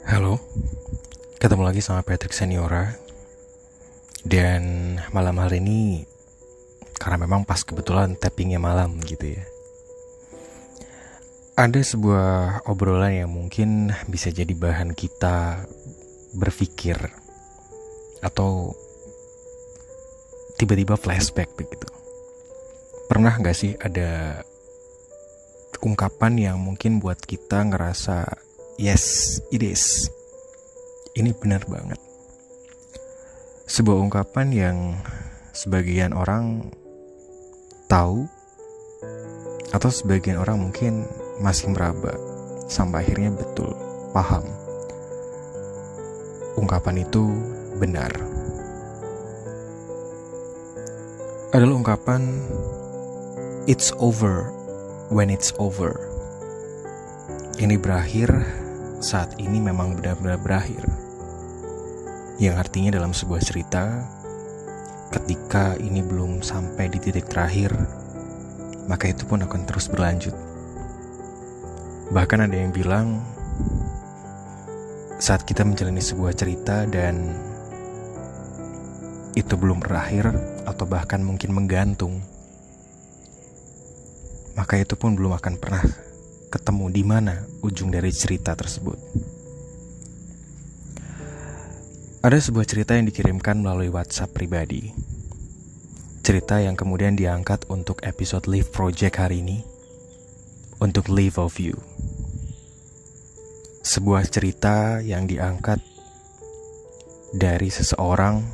Halo, ketemu lagi sama Patrick Seniora. Dan malam hari ini Karena memang pas kebetulan tappingnya malam gitu ya. Ada sebuah obrolan yang mungkin bisa jadi bahan kita berpikir Atau tiba-tiba flashback begitu. Pernah gak sih ada ungkapan yang mungkin buat kita ngerasa Yes, it is. Ini benar banget. Sebuah ungkapan yang sebagian orang tahu atau sebagian orang mungkin masih meraba sampai akhirnya betul paham. Ungkapan itu benar. Adalah ungkapan it's over when it's over. Ini berakhir saat ini memang benar-benar berakhir. Yang artinya dalam sebuah cerita, ketika ini belum sampai di titik terakhir, maka itu pun akan terus berlanjut. Bahkan ada yang bilang, saat kita menjalani sebuah cerita dan itu belum berakhir atau bahkan mungkin menggantung, maka itu pun belum akan pernah ketemu di mana ujung dari cerita tersebut. Ada sebuah cerita yang dikirimkan melalui WhatsApp pribadi. Cerita yang kemudian diangkat untuk episode Live Project hari ini. Untuk Live of You. Sebuah cerita yang diangkat dari seseorang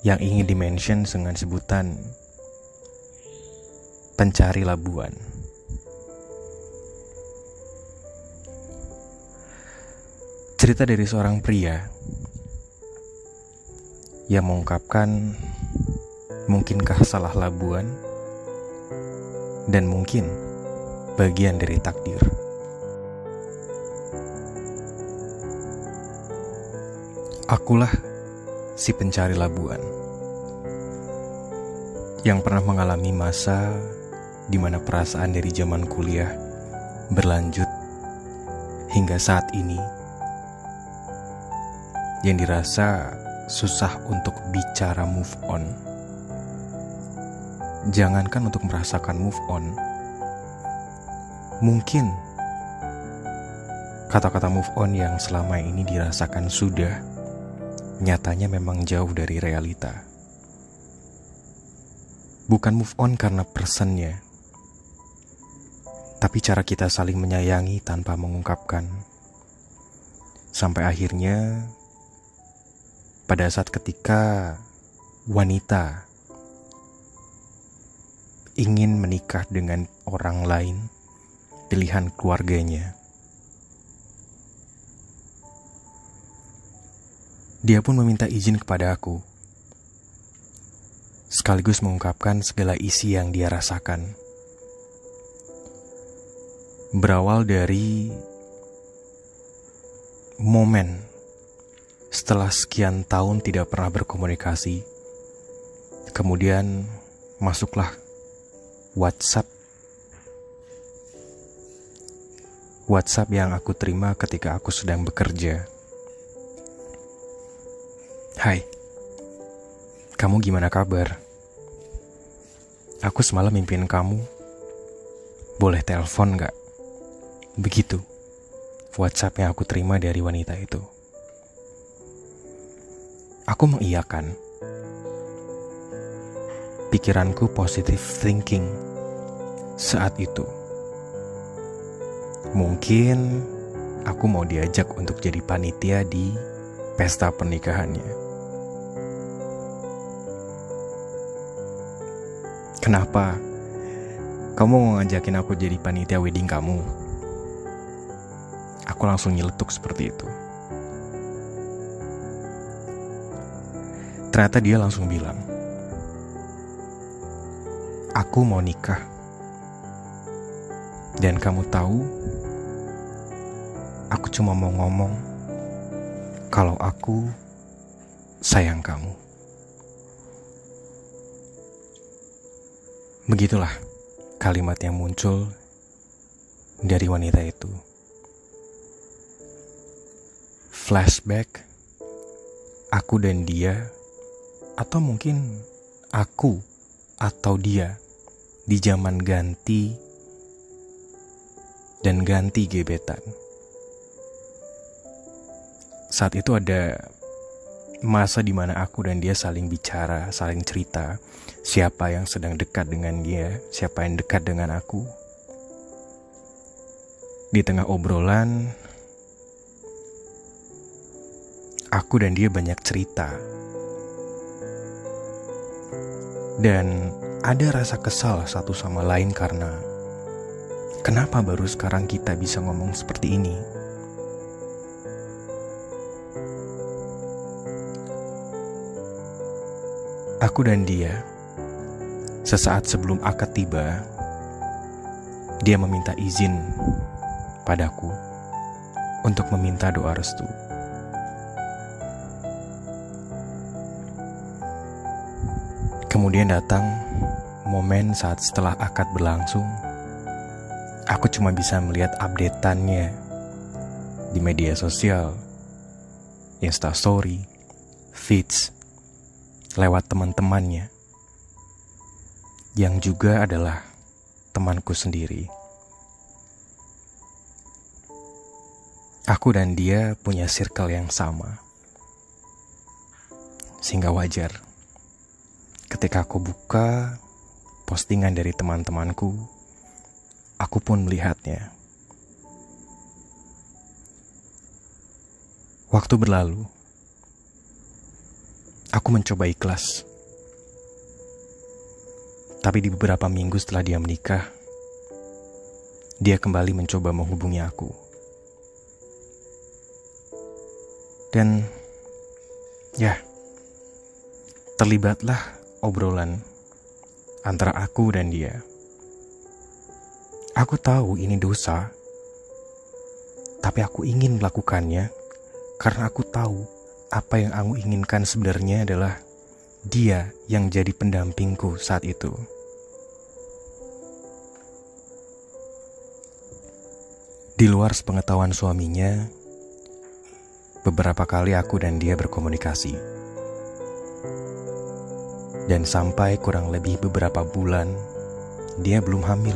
yang ingin dimention dengan sebutan pencari labuan. Cerita dari seorang pria yang mengungkapkan mungkinkah salah labuan dan mungkin bagian dari takdir. Akulah si pencari labuan yang pernah mengalami masa di mana perasaan dari zaman kuliah berlanjut hingga saat ini yang dirasa susah untuk bicara move on. Jangankan untuk merasakan move on, mungkin kata-kata move on yang selama ini dirasakan sudah nyatanya memang jauh dari realita. Bukan move on karena personnya, tapi cara kita saling menyayangi tanpa mengungkapkan. Sampai akhirnya pada saat ketika wanita ingin menikah dengan orang lain, pilihan keluarganya. Dia pun meminta izin kepada aku, sekaligus mengungkapkan segala isi yang dia rasakan berawal dari momen setelah sekian tahun tidak pernah berkomunikasi. Kemudian masuklah WhatsApp. WhatsApp yang aku terima ketika aku sedang bekerja. Hai, kamu gimana kabar? Aku semalam mimpin kamu. Boleh telepon gak? Begitu WhatsApp yang aku terima dari wanita itu. Aku mengiyakan. Pikiranku positive thinking saat itu. Mungkin aku mau diajak untuk jadi panitia di pesta pernikahannya. Kenapa? Kamu mau ngajakin aku jadi panitia wedding kamu? Aku langsung nyeletuk seperti itu. Ternyata dia langsung bilang, "Aku mau nikah." Dan kamu tahu, aku cuma mau ngomong kalau aku sayang kamu. Begitulah kalimat yang muncul dari wanita itu. Flashback aku dan dia, atau mungkin aku atau dia di zaman ganti dan ganti gebetan. Saat itu ada masa di mana aku dan dia saling bicara, saling cerita, siapa yang sedang dekat dengan dia, siapa yang dekat dengan aku. Di tengah obrolan, aku dan dia banyak cerita. Dan ada rasa kesal satu sama lain karena kenapa baru sekarang kita bisa ngomong seperti ini? Aku dan dia, sesaat sebelum akad tiba, dia meminta izin padaku untuk meminta doa restu. Kemudian datang momen saat setelah akad berlangsung, aku cuma bisa melihat updateannya di media sosial, instastory, feeds, lewat teman-temannya, yang juga adalah temanku sendiri. Aku dan dia punya circle yang sama, sehingga wajar Ketika aku buka postingan dari teman-temanku, aku pun melihatnya. Waktu berlalu, aku mencoba ikhlas. Tapi di beberapa minggu setelah dia menikah, dia kembali mencoba menghubungi aku. Dan ya, terlibatlah obrolan antara aku dan dia. Aku tahu ini dosa, tapi aku ingin melakukannya karena aku tahu apa yang aku inginkan sebenarnya adalah dia yang jadi pendampingku saat itu. Di luar sepengetahuan suaminya, beberapa kali aku dan dia berkomunikasi. Dan sampai kurang lebih beberapa bulan, dia belum hamil.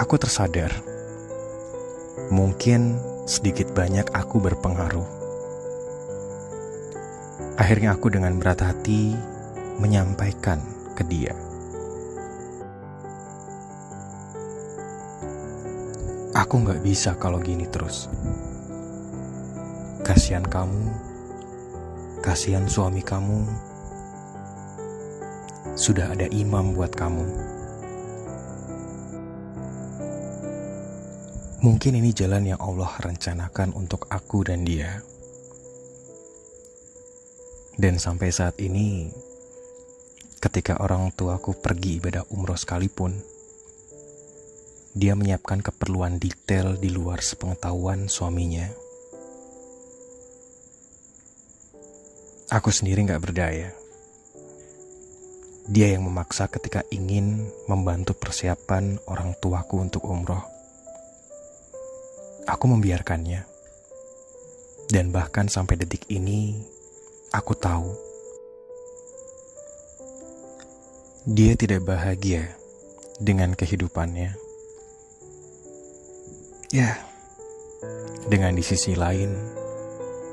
Aku tersadar, mungkin sedikit banyak aku berpengaruh. Akhirnya aku dengan berat hati menyampaikan ke dia. Aku gak bisa kalau gini terus. Kasihan kamu Kasihan suami kamu, sudah ada imam buat kamu. Mungkin ini jalan yang Allah rencanakan untuk aku dan dia. Dan sampai saat ini, ketika orang tuaku pergi ibadah umroh sekalipun, dia menyiapkan keperluan detail di luar sepengetahuan suaminya. Aku sendiri gak berdaya. Dia yang memaksa ketika ingin membantu persiapan orang tuaku untuk umroh. Aku membiarkannya. Dan bahkan sampai detik ini, aku tahu dia tidak bahagia dengan kehidupannya. Ya, dengan di sisi lain,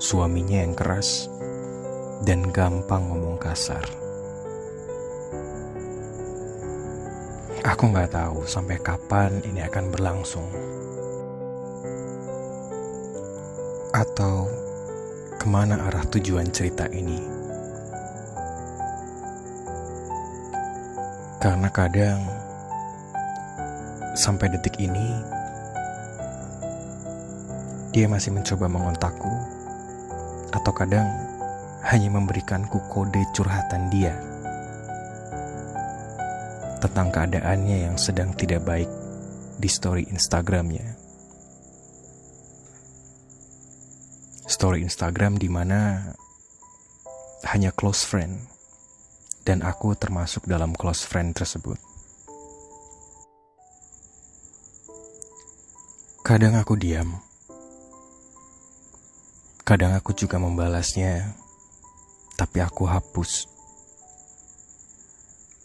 suaminya yang keras dan gampang ngomong kasar. Aku nggak tahu sampai kapan ini akan berlangsung. Atau ke mana arah tujuan cerita ini. Karena kadang sampai detik ini dia masih mencoba mengontakku atau kadang hanya memberikanku kode curhatan dia tentang keadaannya yang sedang tidak baik di story Instagramnya. Story Instagram di mana hanya close friend dan aku termasuk dalam close friend tersebut. Kadang aku diam Kadang aku juga membalasnya, tapi aku hapus.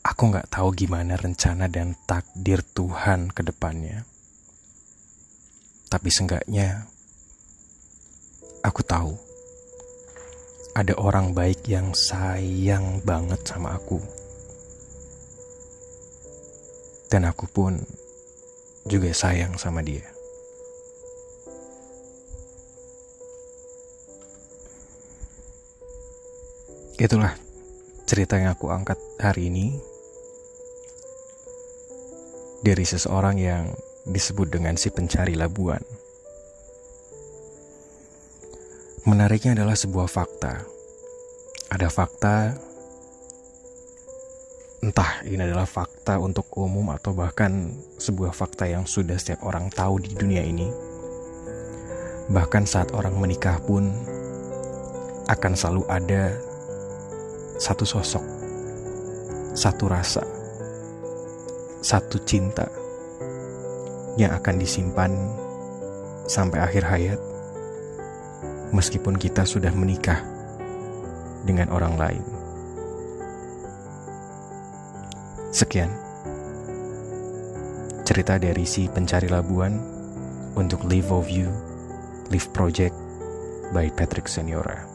Aku nggak tahu gimana rencana dan takdir Tuhan ke depannya. Tapi seenggaknya, aku tahu ada orang baik yang sayang banget sama aku. Dan aku pun juga sayang sama dia. Itulah cerita yang aku angkat hari ini dari seseorang yang disebut dengan si pencari labuan. Menariknya adalah sebuah fakta. Ada fakta, entah ini adalah fakta untuk umum atau bahkan sebuah fakta yang sudah setiap orang tahu di dunia ini. Bahkan saat orang menikah pun akan selalu ada satu sosok, satu rasa, satu cinta yang akan disimpan sampai akhir hayat, meskipun kita sudah menikah dengan orang lain. Sekian cerita dari si pencari labuan untuk Live of You, Live Project by Patrick Seniora.